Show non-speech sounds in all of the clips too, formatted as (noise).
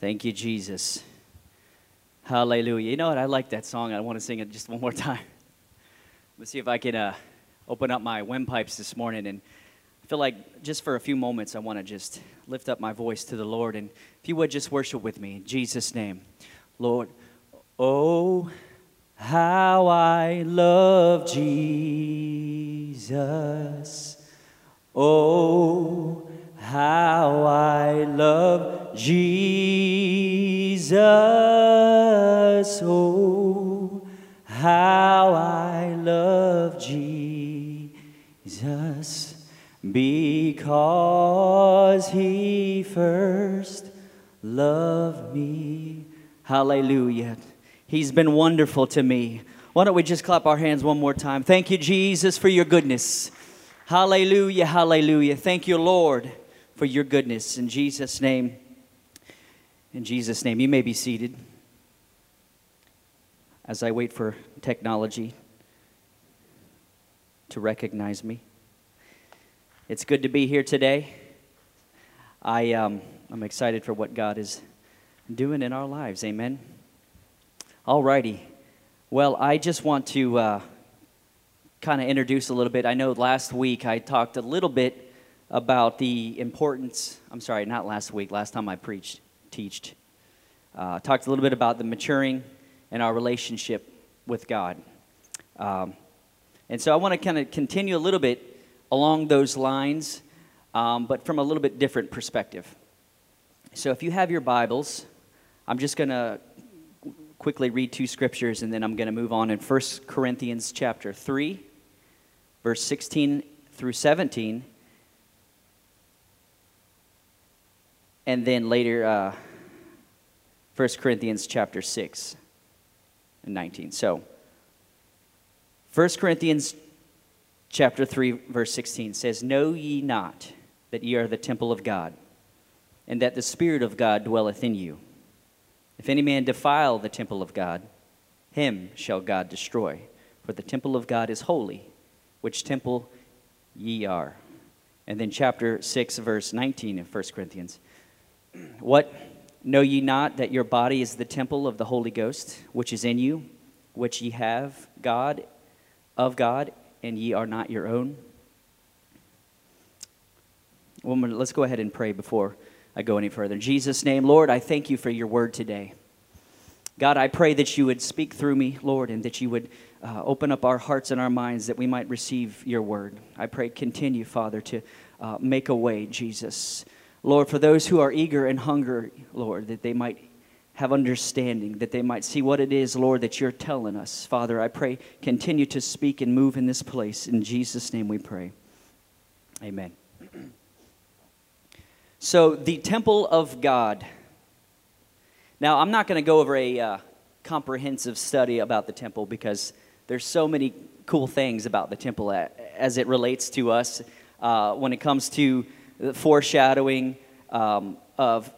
Thank you, Jesus. Hallelujah. You know what? I like that song. I want to sing it just one more (laughs) time. Let's see if I can uh, open up my windpipes this morning. And I feel like just for a few moments, I want to just lift up my voice to the Lord. And if you would just worship with me in Jesus' name. Lord, oh, how I love Jesus. Oh, how I love Jesus. Oh, how I love Jesus. Because he first loved me. Hallelujah. He's been wonderful to me. Why don't we just clap our hands one more time? Thank you, Jesus, for your goodness. Hallelujah, hallelujah. Thank you, Lord, for your goodness. In Jesus' name, in Jesus' name, you may be seated as I wait for technology to recognize me. It's good to be here today. I, um, I'm excited for what God is doing in our lives. Amen. All righty. Well, I just want to uh, kind of introduce a little bit. I know last week I talked a little bit about the importance. I'm sorry, not last week. Last time I preached, teached, uh, talked a little bit about the maturing in our relationship with God. Um, and so I want to kind of continue a little bit along those lines, um, but from a little bit different perspective. So if you have your Bibles, I'm just going to quickly read two scriptures and then I'm going to move on in 1 Corinthians chapter 3 verse 16 through 17 and then later uh, 1 Corinthians chapter 6 and 19. So 1 Corinthians chapter 3 verse 16 says, "Know ye not that ye are the temple of God, and that the spirit of God dwelleth in you?" If any man defile the temple of God, him shall God destroy. For the temple of God is holy, which temple ye are. And then chapter 6, verse 19 of 1 Corinthians. What know ye not that your body is the temple of the Holy Ghost, which is in you, which ye have God of God, and ye are not your own? Woman, let's go ahead and pray before I go any further. In Jesus' name, Lord, I thank you for your word today. God, I pray that you would speak through me, Lord, and that you would uh, open up our hearts and our minds that we might receive your word. I pray, continue, Father, to uh, make a way, Jesus. Lord, for those who are eager and hunger, Lord, that they might have understanding, that they might see what it is, Lord, that you're telling us. Father, I pray, continue to speak and move in this place. In Jesus' name we pray. Amen. So, the temple of God. Now, I'm not going to go over a uh, comprehensive study about the temple because there's so many cool things about the temple as it relates to us uh, when it comes to the foreshadowing um, of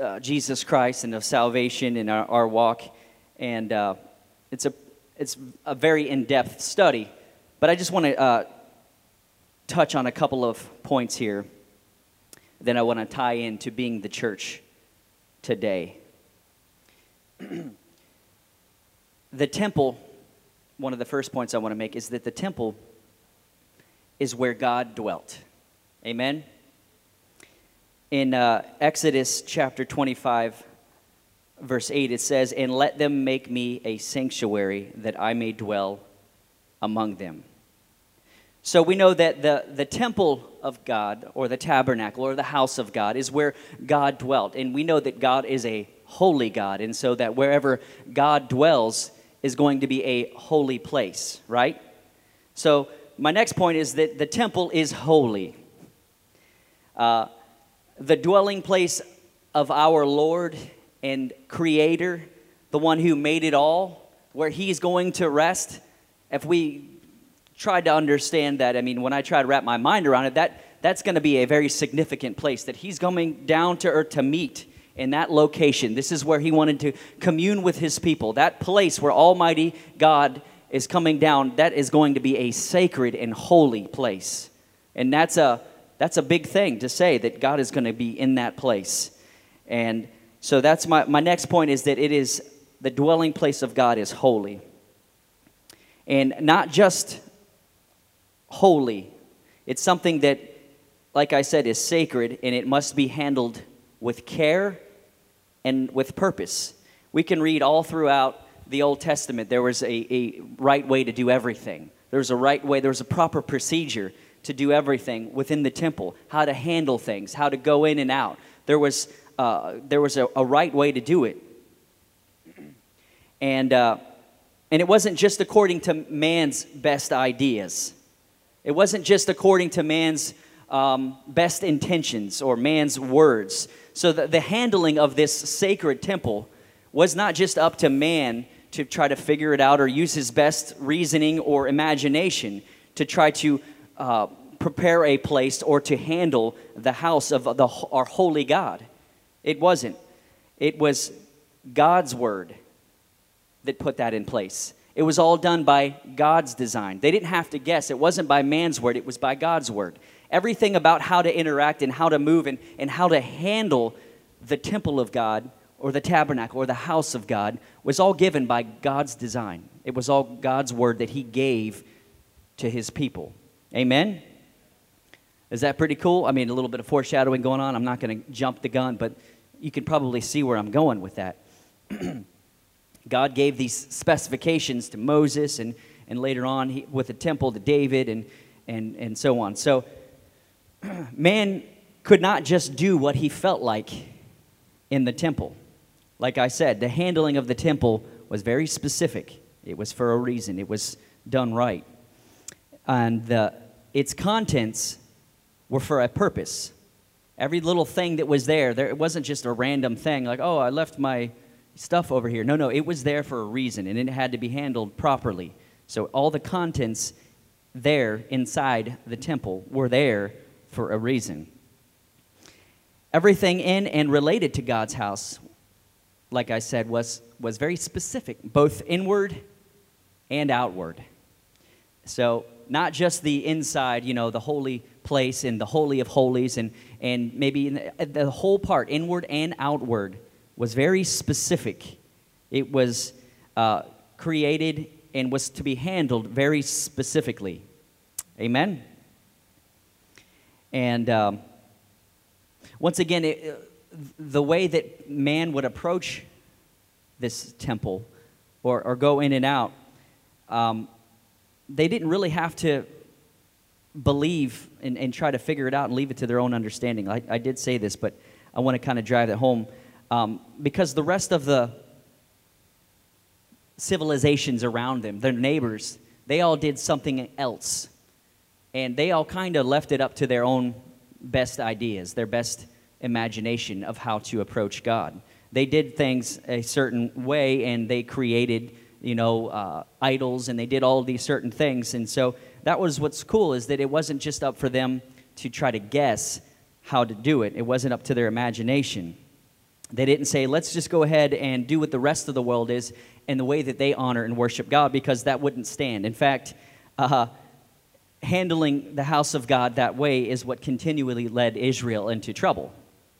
uh, Jesus Christ and of salvation in our, our walk. And uh, it's, a, it's a very in depth study. But I just want to uh, touch on a couple of points here then I want to tie into being the church today. (clears throat) the temple, one of the first points I want to make is that the temple is where God dwelt. Amen? In uh, Exodus chapter 25, verse 8, it says, And let them make me a sanctuary that I may dwell among them. So we know that the, the temple of God, or the tabernacle, or the house of God, is where God dwelt. And we know that God is a holy God. And so that wherever God dwells is going to be a holy place, right? So my next point is that the temple is holy. Uh, the dwelling place of our Lord and Creator, the one who made it all, where He's going to rest. If we tried to understand that, I mean, when I try to wrap my mind around it, that, that's going to be a very significant place that he's coming down to earth to meet in that location. This is where he wanted to commune with his people. That place where Almighty God is coming down, that is going to be a sacred and holy place. And that's a that's a big thing to say that God is going to be in that place. And So that's my, my next point is that it is the dwelling place of God is holy. And not just holy, it's something that, like I said, is sacred and it must be handled with care and with purpose. We can read all throughout the Old Testament there was a, a right way to do everything. There was a right way, there was a proper procedure to do everything within the temple, how to handle things, how to go in and out. There was, uh, there was a, a, right way to do it. And, uh, and it wasn't just according to man's best ideas, it wasn't just according to man's um, best intentions or man's words. So the, the handling of this sacred temple was not just up to man to try to figure it out or use his best reasoning or imagination to try to uh, prepare a place or to handle the house of the, our holy God. It wasn't. It was God's word that put that in place. It was all done by God's design. They didn't have to guess. It wasn't by man's word, it was by God's word. Everything about how to interact and how to move and, and how to handle the temple of God or the tabernacle or the house of God was all given by God's design. It was all God's word that He gave to His people. Amen? Is that pretty cool? I mean, a little bit of foreshadowing going on. I'm not going to jump the gun, but you can probably see where I'm going with that. (clears throat) God gave these specifications to Moses and, and later on he, with the temple to David and, and, and so on. So, (clears throat) man could not just do what he felt like in the temple. Like I said, the handling of the temple was very specific, it was for a reason, it was done right. And the, its contents were for a purpose. Every little thing that was there, there, it wasn't just a random thing like, oh, I left my stuff over here. No, no, it was there for a reason and it had to be handled properly. So all the contents there inside the temple were there for a reason. Everything in and related to God's house, like I said, was, was very specific, both inward and outward. So, not just the inside, you know, the holy place and the holy of holies, and, and maybe the, the whole part, inward and outward, was very specific. It was uh, created and was to be handled very specifically. Amen? And um, once again, it, the way that man would approach this temple or, or go in and out, um, they didn't really have to believe and, and, try to figure it out and leave it to their own understanding. I, I did say this, but I want to kind of drive it home um, because the rest of the civilizations around them, their neighbors, they all did something else. And they all kind of left it up to their own best ideas, their best imagination of how to approach God. They did things a certain way and they created, you know, uh, idols and they did all these certain things. And so that was what's cool is that it wasn't just up for them to try to guess how to do it, it wasn't up to their imagination. They didn't say, let's just go ahead and do what the rest of the world is and the way that they honor and worship God, because that wouldn't stand. In fact, uh, handling the house of God that way is what continually led Israel into trouble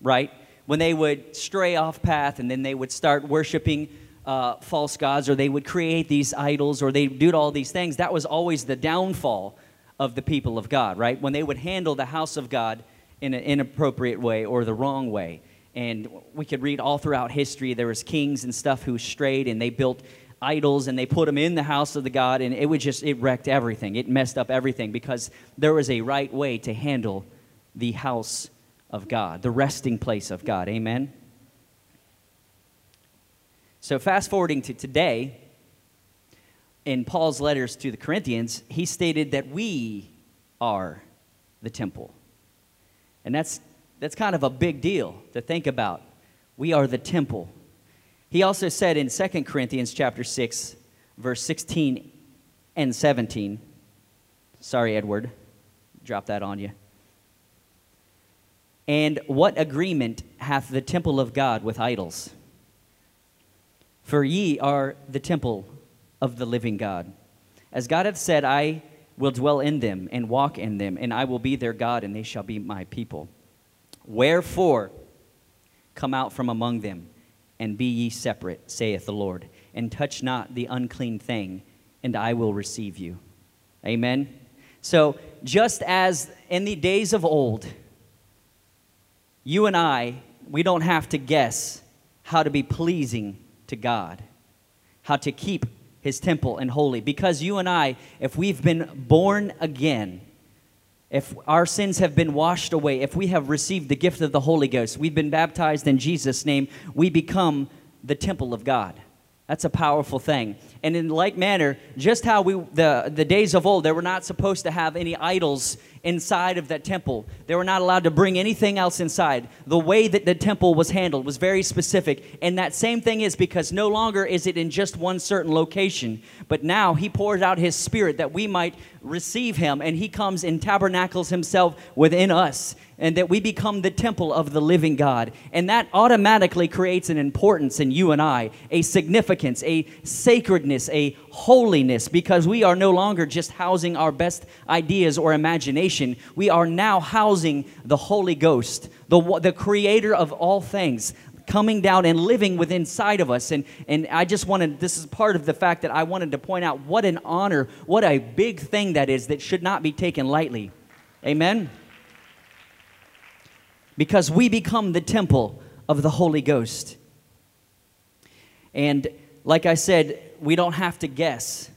right? When they would stray off path and then they would start worshiping uh, false gods or they would create these idols or they do all these things, that was always the downfall of the people of God, right? When they would handle the house of God in an inappropriate way or the wrong way. And we could read all throughout history, there was kings and stuff who strayed and they built idols and they put them in the house of the God and it would just, it wrecked everything. It messed up everything because there was a right way to handle the house of God, the resting place of God. Amen? So, fast forwarding to today, in Paul's letters to the Corinthians, he stated that we are the temple. And that's, that's kind of a big deal to think about. We are the temple. He also said in 2 Corinthians chapter 6, verse 16 and 17, sorry, Edward, drop that on you. And what agreement hath the temple of God with idols? For ye are the temple of the living God. As God hath said, I will dwell in them and walk in them, and I will be their God, and they shall be my people. Wherefore, Come out from among them, and be ye separate, saith the Lord, and touch not the unclean thing, and I will receive you. Amen. So, just as in the days of old, you and I, we don't have to guess how to be pleasing to God, how to keep his temple and holy. Because you and I, if we've been born again, if our sins have been washed away, if we have received the gift of the Holy Ghost, we've been baptized in Jesus' name, we become the temple of God. That's a powerful thing. And in like manner, just how we the, the days of old, they were not supposed to have any idols inside of that temple. They were not allowed to bring anything else inside. The way that the temple was handled was very specific. And that same thing is because no longer is it in just one certain location, but now he pours out his spirit that we might receive him and he comes and tabernacles himself within us and that we become the temple of the living God. And that automatically creates an importance in you and I, a significance, a sacredness, a holiness, because we are no longer just housing our best ideas or imagination. We are now housing the Holy Ghost, the, the creator of all things, coming down and living within inside of us. And, and I just wanted, this is part of the fact that I wanted to point out what an honor, what a big thing that is that should not be taken lightly. Amen? Because we become the temple of the Holy Ghost. And like I said, we don't have to guess.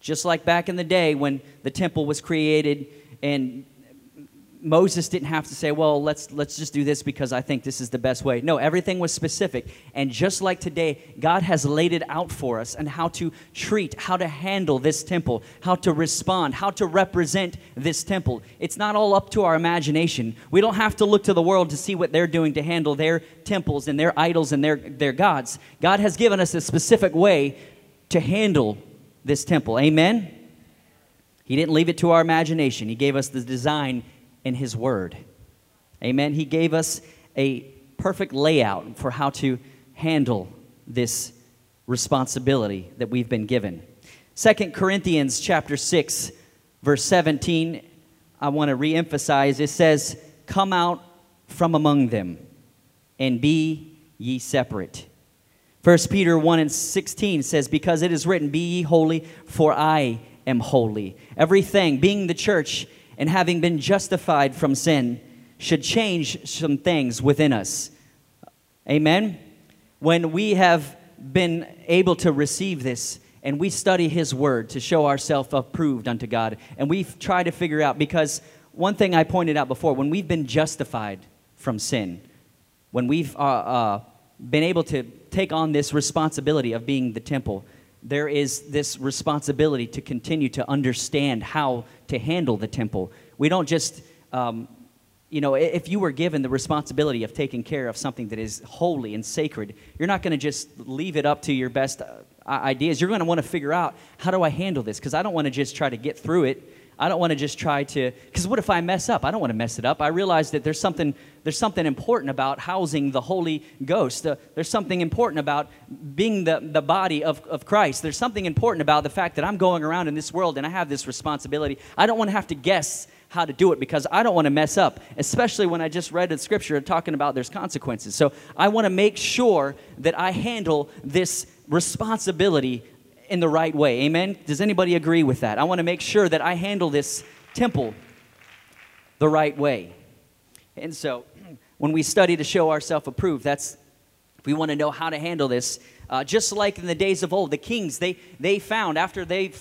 Just like back in the day when the temple was created and Moses didn't have to say, well, let's, let's just do this because I think this is the best way. No, everything was specific. And just like today, God has laid it out for us and how to treat, how to handle this temple, how to respond, how to represent this temple. It's not all up to our imagination. We don't have to look to the world to see what they're doing to handle their temples and their idols and their, their gods. God has given us a specific way to handle this temple. Amen? He didn't leave it to our imagination, He gave us the design in His Word. Amen. He gave us a perfect layout for how to handle this responsibility that we've been given. Second Corinthians chapter 6 verse 17 I want to reemphasize it says come out from among them and be ye separate. 1 Peter 1 and 16 says because it is written be ye holy for I am holy. Everything being the church and having been justified from sin should change some things within us. Amen? When we have been able to receive this and we study His Word to show ourselves approved unto God, and we try to figure out, because one thing I pointed out before, when we've been justified from sin, when we've uh, uh, been able to take on this responsibility of being the temple, there is this responsibility to continue to understand how to handle the temple. We don't just, um, you know, if you were given the responsibility of taking care of something that is holy and sacred, you're not going to just leave it up to your best uh, ideas. You're going to want to figure out how do I handle this? Because I don't want to just try to get through it I don't want to just try to, because what if I mess up? I don't want to mess it up. I realize that there's something, there's something important about housing the Holy Ghost. There's something important about being the, the body of, of Christ. There's something important about the fact that I'm going around in this world and I have this responsibility. I don't want to have to guess how to do it because I don't want to mess up, especially when I just read the scripture talking about there's consequences. So I want to make sure that I handle this responsibility in the right way. Amen? Does anybody agree with that? I want to make sure that I handle this temple the right way. And so, (clears throat) when we study to show ourselves approved, that's if we want to know how to handle this. Uh, just like in the days of old, the kings they they found after they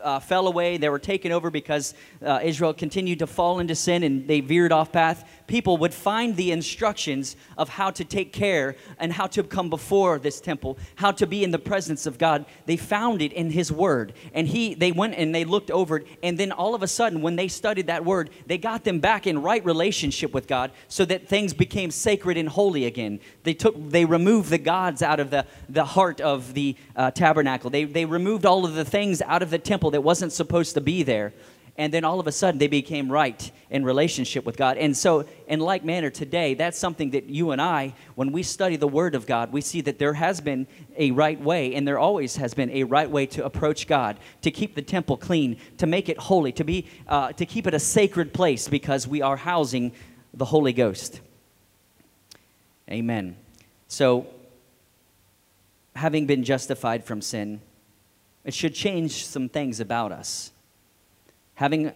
uh, fell away, they were taken over because uh, Israel continued to fall into sin and they veered off path, people would find the instructions of how to take care and how to come before this temple, how to be in the presence of God. They found it in His Word. And he, they went and they looked over it. And then all of a sudden, when they studied that Word, they got them back in right relationship with God so that things became sacred and holy again. They took, they removed the gods out of the, the heart of the uh, tabernacle. They, they removed all of the things out of the temple that wasn't supposed to be there and then all of a sudden they became right in relationship with God. And so, in like manner, today, that's something that you and I, when we study the Word of God, we see that there has been a right way, and there always has been a right way to approach God, to keep the temple clean, to make it holy, to be, uh, to keep it a sacred place, because we are housing the Holy Ghost. Amen. So, having been justified from sin, it should change some things about us. Having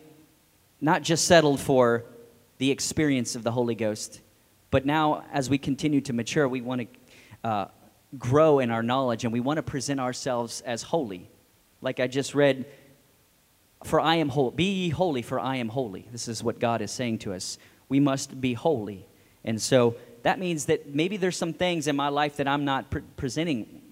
not just settled for the experience of the Holy Ghost, but now as we continue to mature, we want to uh, grow in our knowledge and we want to present ourselves as holy. Like I just read, for I am holy. Be ye holy, for I am holy. This is what God is saying to us. We must be holy. And so that means that maybe there's some things in my life that I'm not pre- presenting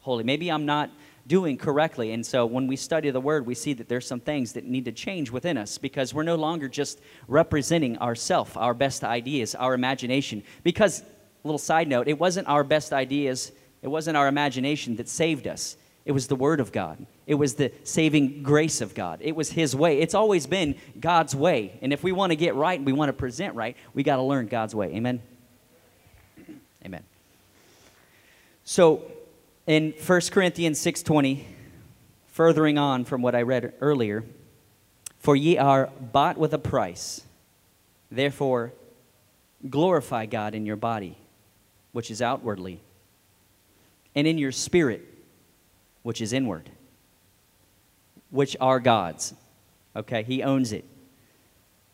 holy. Maybe I'm not doing correctly. And so when we study the word, we see that there's some things that need to change within us because we're no longer just representing ourself, our best ideas, our imagination. Because, little side note, it wasn't our best ideas, it wasn't our imagination that saved us. It was the Word of God. It was the saving grace of God. It was His way. It's always been God's way. And if we want to get right and we want to present right, we got to learn God's way. Amen? Amen. So, in 1 Corinthians 6:20, furthering on from what I read earlier, for ye are bought with a price. Therefore, glorify God in your body, which is outwardly, and in your spirit, which is inward, which are God's. Okay, he owns it.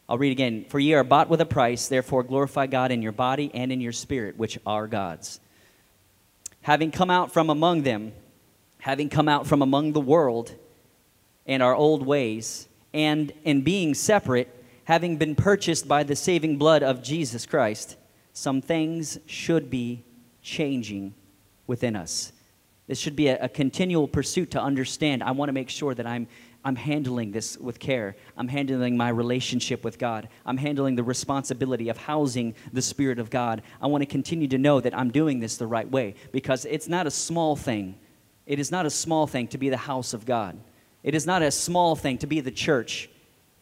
I'll read again. For ye are bought with a price, therefore glorify God in your body and in your spirit, which are God's having come out from among them, having come out from among the world and our old ways, and in being separate, having been purchased by the saving blood of Jesus Christ, some things should be changing within us. This should be a, a continual pursuit to understand. I want to make sure that I'm I'm handling this with care. I'm handling my relationship with God. I'm handling the responsibility of housing the Spirit of God. I want to continue to know that I'm doing this the right way because it's not a small thing. It is not a small thing to be the house of God. It is not a small thing to be the church.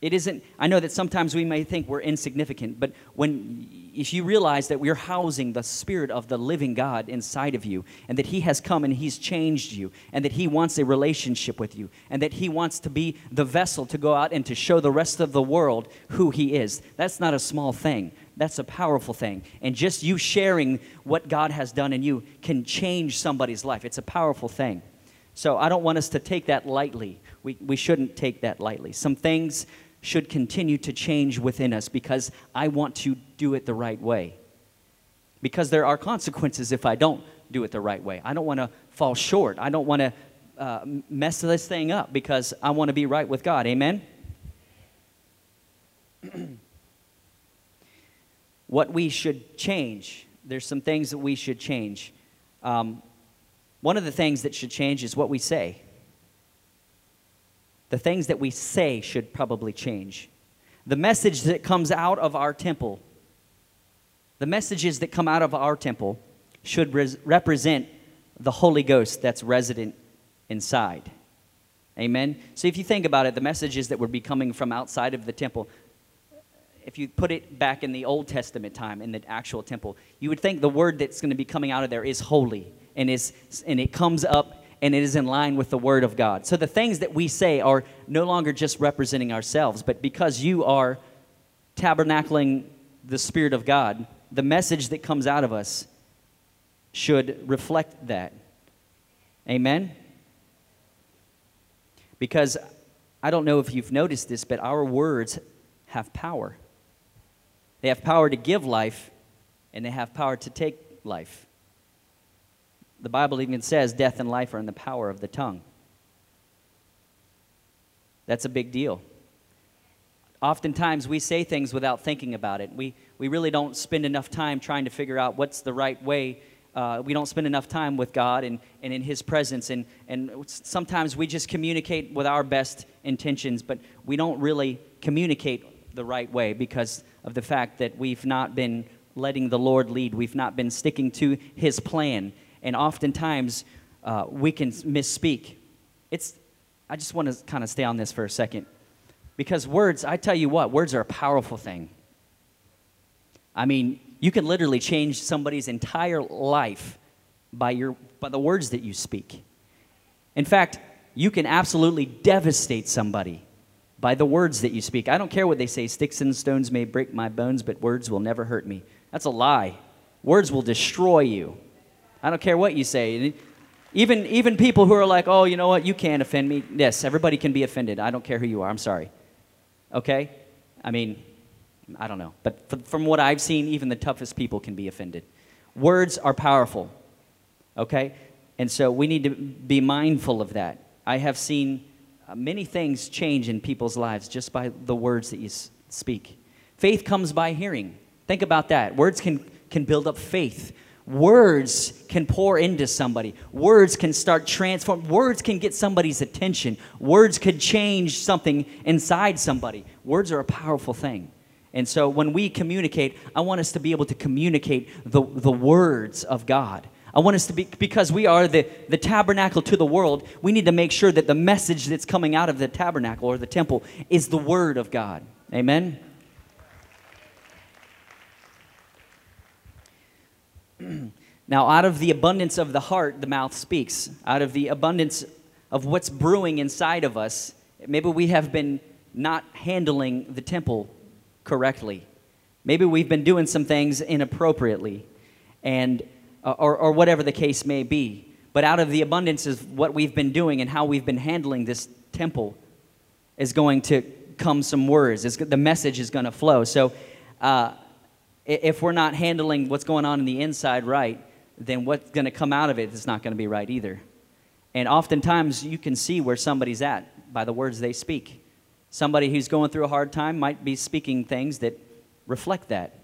It isn't, I know that sometimes we may think we're insignificant, but when, if you realize that we're housing the Spirit of the living God inside of you, and that He has come and He's changed you, and that He wants a relationship with you, and that He wants to be the vessel to go out and to show the rest of the world who He is, that's not a small thing. That's a powerful thing. And just you sharing what God has done in you can change somebody's life. It's a powerful thing. So I don't want us to take that lightly. We, we shouldn't take that lightly. Some things should continue to change within us because I want to do it the right way. Because there are consequences if I don't do it the right way. I don't want to fall short. I don't want to uh, mess this thing up because I want to be right with God. Amen? (clears throat) what we should change, there's some things that we should change. Um, one of the things that should change is what we say the things that we say should probably change. The message that comes out of our temple, the messages that come out of our temple should res- represent the Holy Ghost that's resident inside. Amen? So if you think about it, the messages that would be coming from outside of the temple, if you put it back in the Old Testament time, in the actual temple, you would think the word that's going to be coming out of there is holy and, is, and it comes up and it is in line with the Word of God. So the things that we say are no longer just representing ourselves, but because you are tabernacling the Spirit of God, the message that comes out of us should reflect that. Amen? Because I don't know if you've noticed this, but our words have power. They have power to give life, and they have power to take life. The Bible even says death and life are in the power of the tongue. That's a big deal. Oftentimes we say things without thinking about it. We, we really don't spend enough time trying to figure out what's the right way. Uh, we don't spend enough time with God and, and in His presence. And, and sometimes we just communicate with our best intentions, but we don't really communicate the right way because of the fact that we've not been letting the Lord lead. We've not been sticking to His plan and oftentimes uh, we can misspeak. It's, I just want to kind of stay on this for a second. Because words, I tell you what, words are a powerful thing. I mean, you can literally change somebody's entire life by, your, by the words that you speak. In fact, you can absolutely devastate somebody by the words that you speak. I don't care what they say sticks and stones may break my bones, but words will never hurt me. That's a lie. Words will destroy you. I don't care what you say. Even, even people who are like, oh, you know what, you can't offend me. Yes, everybody can be offended. I don't care who you are. I'm sorry. Okay? I mean, I don't know. But from what I've seen, even the toughest people can be offended. Words are powerful. Okay? And so we need to be mindful of that. I have seen uh, many things change in people's lives just by the words that you speak. Faith comes by hearing. Think about that. Words can, can build up faith. Words can pour into somebody. Words can start transform. Words can get somebody's attention. Words could change something inside somebody. Words are a powerful thing. And so when we communicate, I want us to be able to communicate the, the words of God. I want us to be, because we are the, the tabernacle to the world, we need to make sure that the message that's coming out of the tabernacle or the temple is the word of God. Amen? Now, out of the abundance of the heart, the mouth speaks. Out of the abundance of what's brewing inside of us, maybe we have been not handling the temple correctly. Maybe we've been doing some things inappropriately, and, uh, or, or whatever the case may be. But out of the abundance of what we've been doing and how we've been handling this temple is going to come some words. It's, the message is going to flow. So, uh, if we're not handling what's going on in the inside right, then what's going to come out of it is not going to be right either. And oftentimes you can see where somebody's at by the words they speak. Somebody who's going through a hard time might be speaking things that reflect that.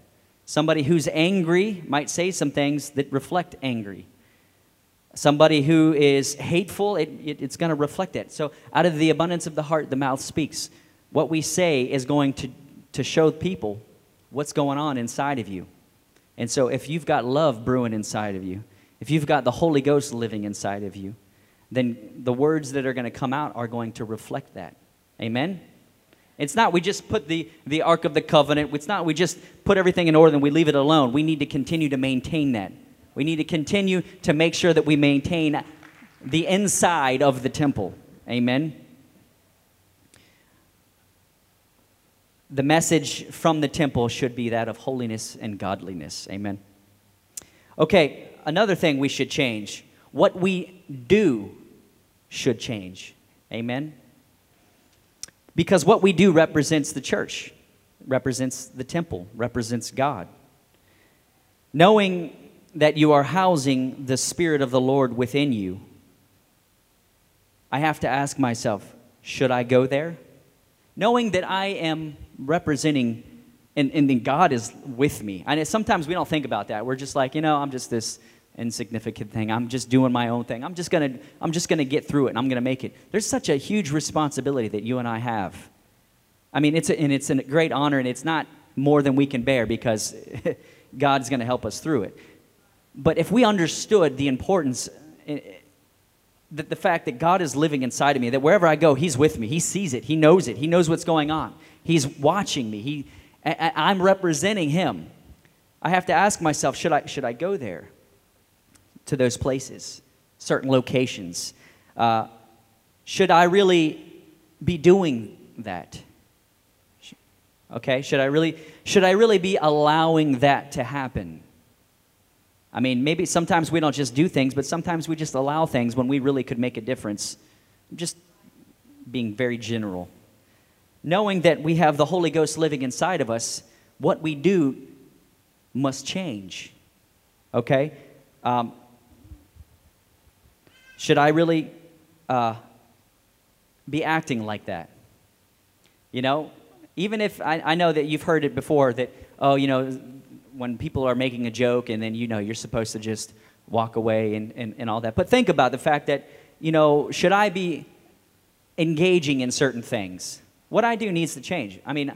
Somebody who's angry might say some things that reflect angry. Somebody who is hateful, it, it, it's going to reflect it. So, out of the abundance of the heart, the mouth speaks. What we say is going to, to show people what's going on inside of you. And so, if you've got love brewing inside of you, if you've got the Holy Ghost living inside of you, then the words that are going to come out are going to reflect that. Amen? It's not we just put the, the Ark of the Covenant, it's not we just put everything in order and we leave it alone. We need to continue to maintain that. We need to continue to make sure that we maintain the inside of the temple. Amen. The message from the temple should be that of holiness and godliness. Amen. Okay, another thing we should change. What we do should change. Amen. Because what we do represents the church, represents the temple, represents God. Knowing that you are housing the Spirit of the Lord within you, I have to ask myself, should I go there? Knowing that I am representing and, and then God is with me. And sometimes we don't think about that. We're just like, you know, I'm just this insignificant thing. I'm just doing my own thing. I'm just gonna I'm just gonna get through it and I'm gonna make it. There's such a huge responsibility that you and I have. I mean, it's a, and it's a great honor, and it's not more than we can bear because God's going to help us through it. But if we understood the importance, eh, the, the fact that God is living inside of me, that wherever I go, He's with me. He sees it. He knows it. He knows what's going on. He's watching me. He, I, I'm representing Him. I have to ask myself, should I, should I go there? to those places, certain locations. Uh, should I really be doing that? Okay, should I really should I really be allowing that to happen? I mean, maybe sometimes we don't just do things, but sometimes we just allow things when we really could make a difference. Just being very general. Knowing that we have the Holy Ghost living inside of us, what we do must change. Okay? Um, should I really uh, be acting like that? You know, even if I, I know that you've heard it before that, oh, you know, when people are making a joke and then, you know, you're supposed to just walk away and, and, and all that. But think about the fact that, you know, should I be engaging in certain things? What I do needs to change. I mean,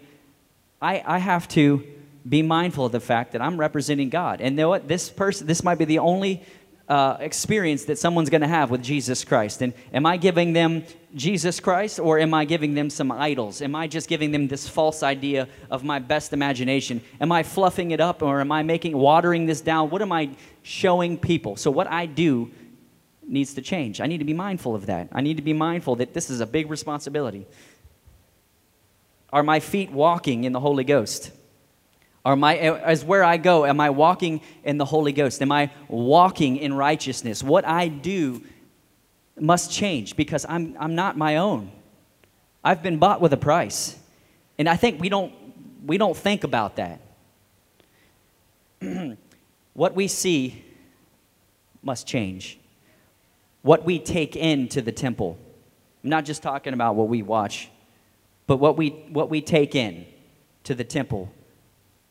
I, I have to be mindful of the fact that I'm representing God. And know what? This person, this might be the only uh, experience that someone's going to have with Jesus Christ. And am I giving them Jesus Christ or am I giving them some idols? Am I just giving them this false idea of my best imagination? Am I fluffing it up or am I making watering this down? What am I showing people? So what I do needs to change. I need to be mindful of that. I need to be mindful that this is a big responsibility. Are my feet walking in the Holy Ghost? Are my, as where I go, am I walking in the Holy Ghost? Am I walking in righteousness? What I do must change because I'm, I'm not my own. I've been bought with a price. And I think we don't, we don't think about that. (clears throat) what we see must change. What we take into the temple. I'm not just talking about what we watch, but what we, what we take in to the temple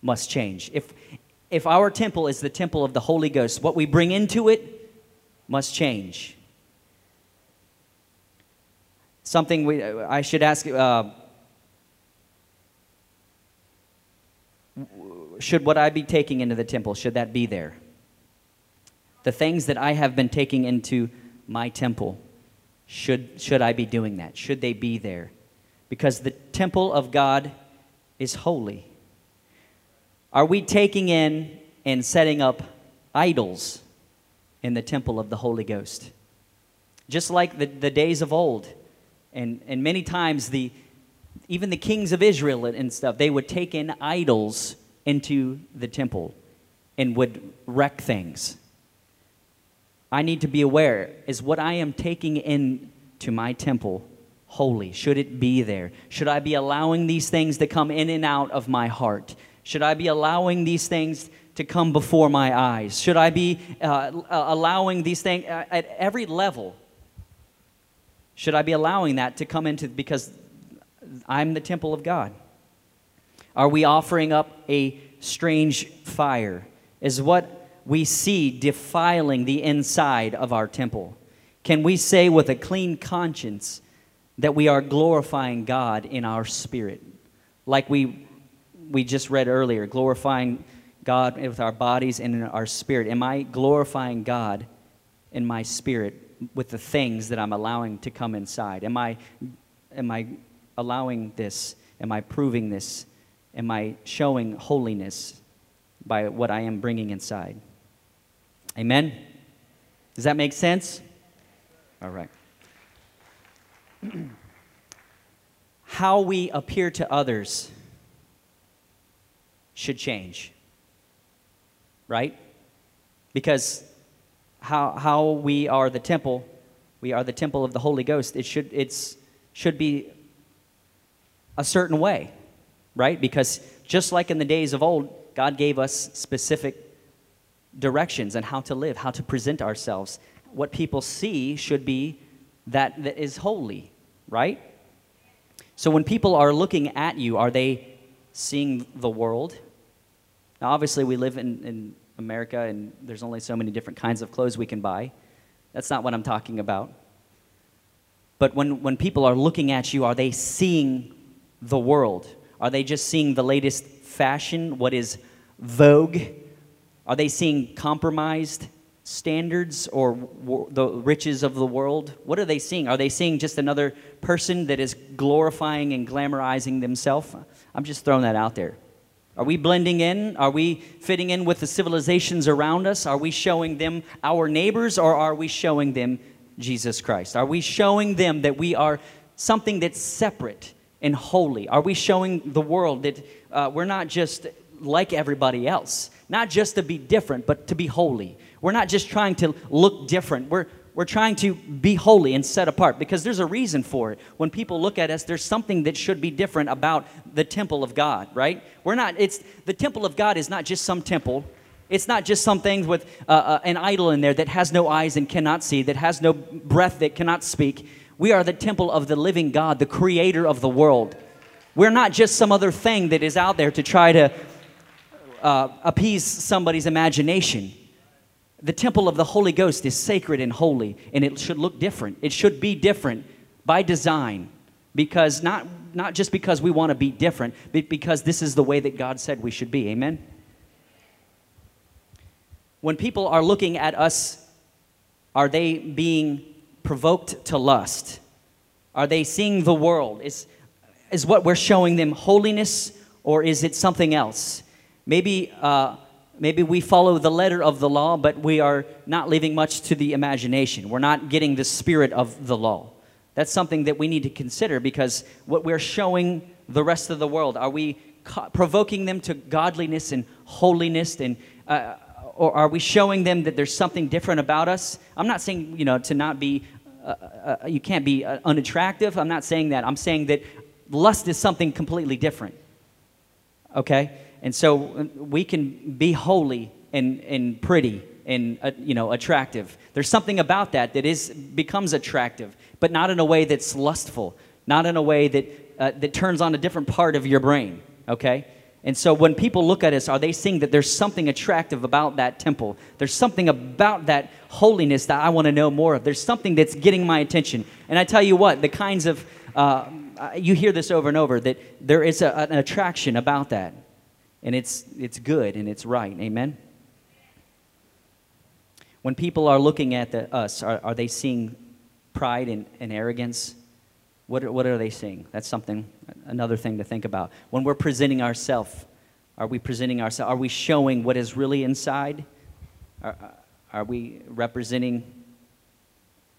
must change. If, if our temple is the temple of the Holy Ghost, what we bring into it must change. Something we, I should ask uh, should what I be taking into the temple, should that be there? The things that I have been taking into my temple, should, should I be doing that? Should they be there? Because the temple of God is holy. Are we taking in and setting up idols in the temple of the Holy Ghost? Just like the, the days of old. And, and many times, the, even the kings of Israel and stuff, they would take in idols into the temple and would wreck things. I need to be aware is what I am taking in to my temple holy? Should it be there? Should I be allowing these things to come in and out of my heart? Should I be allowing these things to come before my eyes? Should I be uh, uh allowing these things uh, at every level? Should I be allowing that to come into because I'm the temple of God? Are we offering up a strange fire? Is what we see defiling the inside of our temple? Can we say with a clean conscience that we are glorifying God in our spirit? Like we, we just read earlier, glorifying God with our bodies and in our spirit. Am I glorifying God in my spirit with the things that I'm allowing to come inside? Am I, am I allowing this? Am I proving this? Am I showing holiness by what I am bringing inside? Amen? Does that make sense? All right. (clears throat) How we appear to others should change, right? Because how, how we are the temple, we are the temple of the Holy Ghost, it should, it's, should be a certain way, right? Because just like in the days of old, God gave us specific directions on how to live, how to present ourselves. What people see should be that that is holy, right? So when people are looking at you, are they seeing the world? Now, obviously, we live in, in America and there's only so many different kinds of clothes we can buy. That's not what I'm talking about. But when, when people are looking at you, are they seeing the world? Are they just seeing the latest fashion, what is vogue? Are they seeing compromised standards or the riches of the world? What are they seeing? Are they seeing just another person that is glorifying and glamorizing themselves? I'm just throwing that out there. Are we blending in? Are we fitting in with the civilizations around us? Are we showing them our neighbors or are we showing them Jesus Christ? Are we showing them that we are something that's separate and holy? Are we showing the world that uh, we're not just like everybody else? Not just to be different, but to be holy. We're not just trying to look different. We're, we're trying to be holy and set apart because there's a reason for it. When people look at us, there's something that should be different about the temple of God, right? We're not, it's, the temple of God is not just some temple. It's not just some things with uh, uh, an idol in there that has no eyes and cannot see, that has no breath that cannot speak. We are the temple of the living God, the creator of the world. We're not just some other thing that is out there to try to uh, appease somebody's imagination. The temple of the Holy Ghost is sacred and holy, and it should look different. It should be different by design, because not, not just because we want to be different, but because this is the way that God said we should be. Amen? When people are looking at us, are they being provoked to lust? Are they seeing the world? Is, is what we're showing them holiness, or is it something else? Maybe. Uh, maybe we follow the letter of the law, but we are not leaving much to the imagination. We're not getting the spirit of the law. That's something that we need to consider because what we're showing the rest of the world, are we provoking them to godliness and holiness and uh, or are we showing them that there's something different about us? I'm not saying you know to not be uh, uh, you can't be uh, unattractive. I'm not saying that. I'm saying that lust is something completely different. Okay and so uh, we can be holy and, and pretty and uh, you know attractive there's something about that that is becomes attractive but not in a way that's lustful not in a way that uh, that turns on a different part of your brain okay and so when people look at us, are they seeing that there's something attractive about that temple? There's something about that holiness that I want to know more of. There's something that's getting my attention. And I tell you what, the kinds of, uh, you hear this over and over, that there is a, an attraction about that. And it's, it's good and it's right. Amen? When people are looking at the, us, are, are they seeing pride and, and arrogance? What are, what are they seeing? That's something, another thing to think about. When we're presenting ourselves, are we presenting ourselves? Are we showing what is really inside? Are, are we representing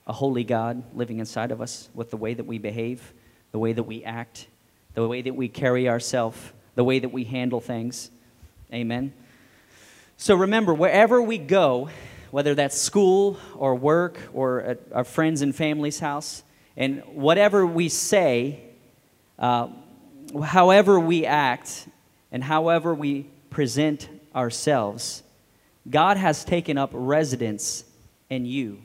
a holy God living inside of us with the way that we behave, the way that we act, the way that we carry ourselves, the way that we handle things? Amen. So remember, wherever we go, whether that's school or work or at our friends and family's house, and whatever we say, uh, however we act, and however we present ourselves, God has taken up residence in you.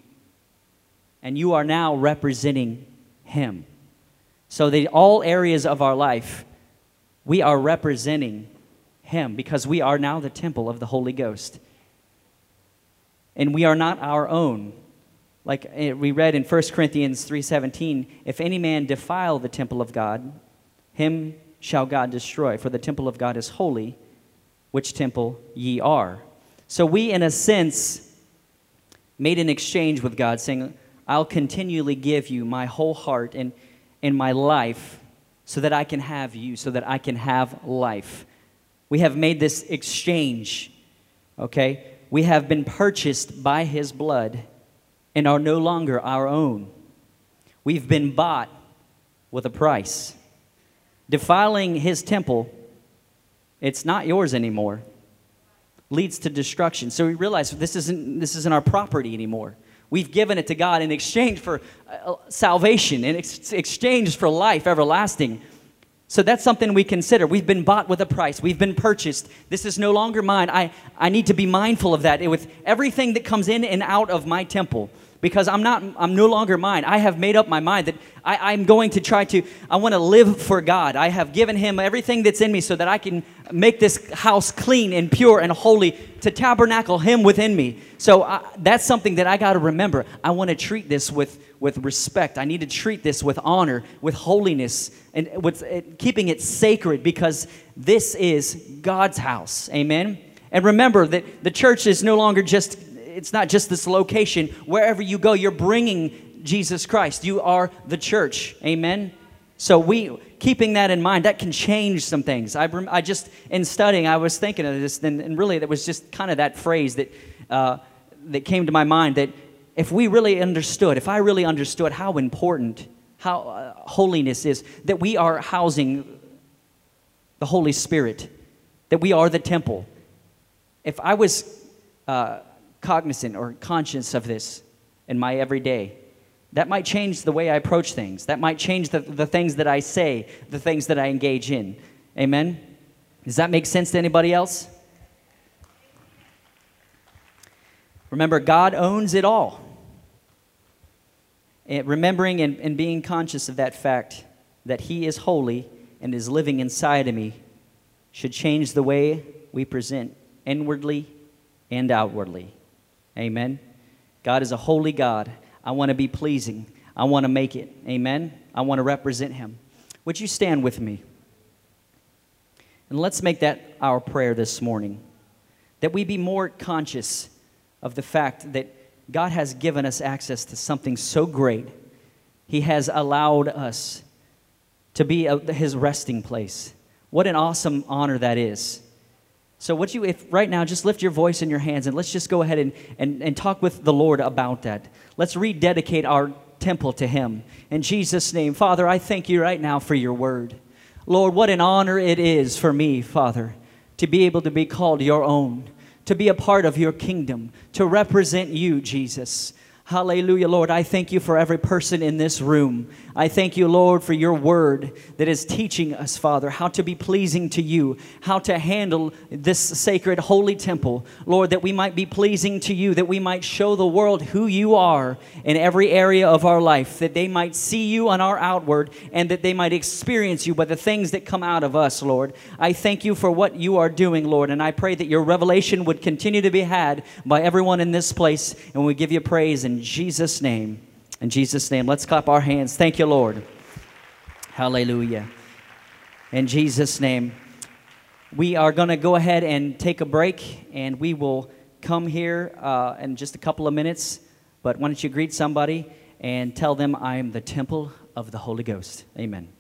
And you are now representing Him. So that all areas of our life, we are representing Him because we are now the temple of the Holy Ghost. And we are not our own like eh, we read in 1 corinthians 3.17 if any man defile the temple of god him shall god destroy for the temple of god is holy which temple ye are so we in a sense made an exchange with god saying i'll continually give you my whole heart and, and my life so that i can have you so that i can have life we have made this exchange okay we have been purchased by his blood and are no longer our own. We've been bought with a price. Defiling his temple, it's not yours anymore, leads to destruction. So we realize this isn't, this isn't our property anymore. We've given it to God in exchange for uh, salvation, in ex- exchange for life everlasting. So that's something we consider. We've been bought with a price. We've been purchased. This is no longer mine. I, I need to be mindful of that with everything that comes in and out of my temple because I'm not I'm no longer mine. I have made up my mind that I, I'm going to try to I want to live for God. I have given him everything that's in me so that I can make this house clean and pure and holy to tabernacle him within me. So I, that's something that I got to remember. I want to treat this with with respect. I need to treat this with honor, with holiness, and with uh, keeping it sacred because this is God's house. Amen. And remember that the church is no longer just it's not just this location. Wherever you go, you're bringing Jesus Christ. You are the church. Amen. So we keeping that in mind, that can change some things. I, I just in studying, I was thinking of this, and, and really, that was just kind of that phrase that uh, that came to my mind. That if we really understood, if I really understood how important how uh, holiness is, that we are housing the Holy Spirit, that we are the temple. If I was uh, cognizant or conscious of this in my everyday. That might change the way I approach things. That might change the, the things that I say, the things that I engage in. Amen? Does that make sense to anybody else? Remember, God owns it all. And remembering and, and being conscious of that fact that He is holy and is living inside of me should change the way we present inwardly and outwardly. Amen. God is a holy God. I want to be pleasing. I want to make it. Amen. I want to represent Him. Would you stand with me? And let's make that our prayer this morning that we be more conscious of the fact that God has given us access to something so great. He has allowed us to be a, His resting place. What an awesome honor that is. So, what you, if right now, just lift your voice in your hands and let's just go ahead and, and, and talk with the Lord about that. Let's rededicate our temple to Him. In Jesus' name, Father, I thank you right now for your word. Lord, what an honor it is for me, Father, to be able to be called your own, to be a part of your kingdom, to represent you, Jesus. Hallelujah, Lord. I thank you for every person in this room. I thank you, Lord, for your word that is teaching us, Father, how to be pleasing to you, how to handle this sacred holy temple. Lord, that we might be pleasing to you, that we might show the world who you are in every area of our life, that they might see you on our outward, and that they might experience you by the things that come out of us, Lord. I thank you for what you are doing, Lord, and I pray that your revelation would continue to be had by everyone in this place, and we give you praise and in Jesus' name. In Jesus' name. Let's clap our hands. Thank you, Lord. Hallelujah. In Jesus' name. We are going to go ahead and take a break, and we will come here uh, in just a couple of minutes. But why don't you greet somebody and tell them I am the temple of the Holy Ghost? Amen.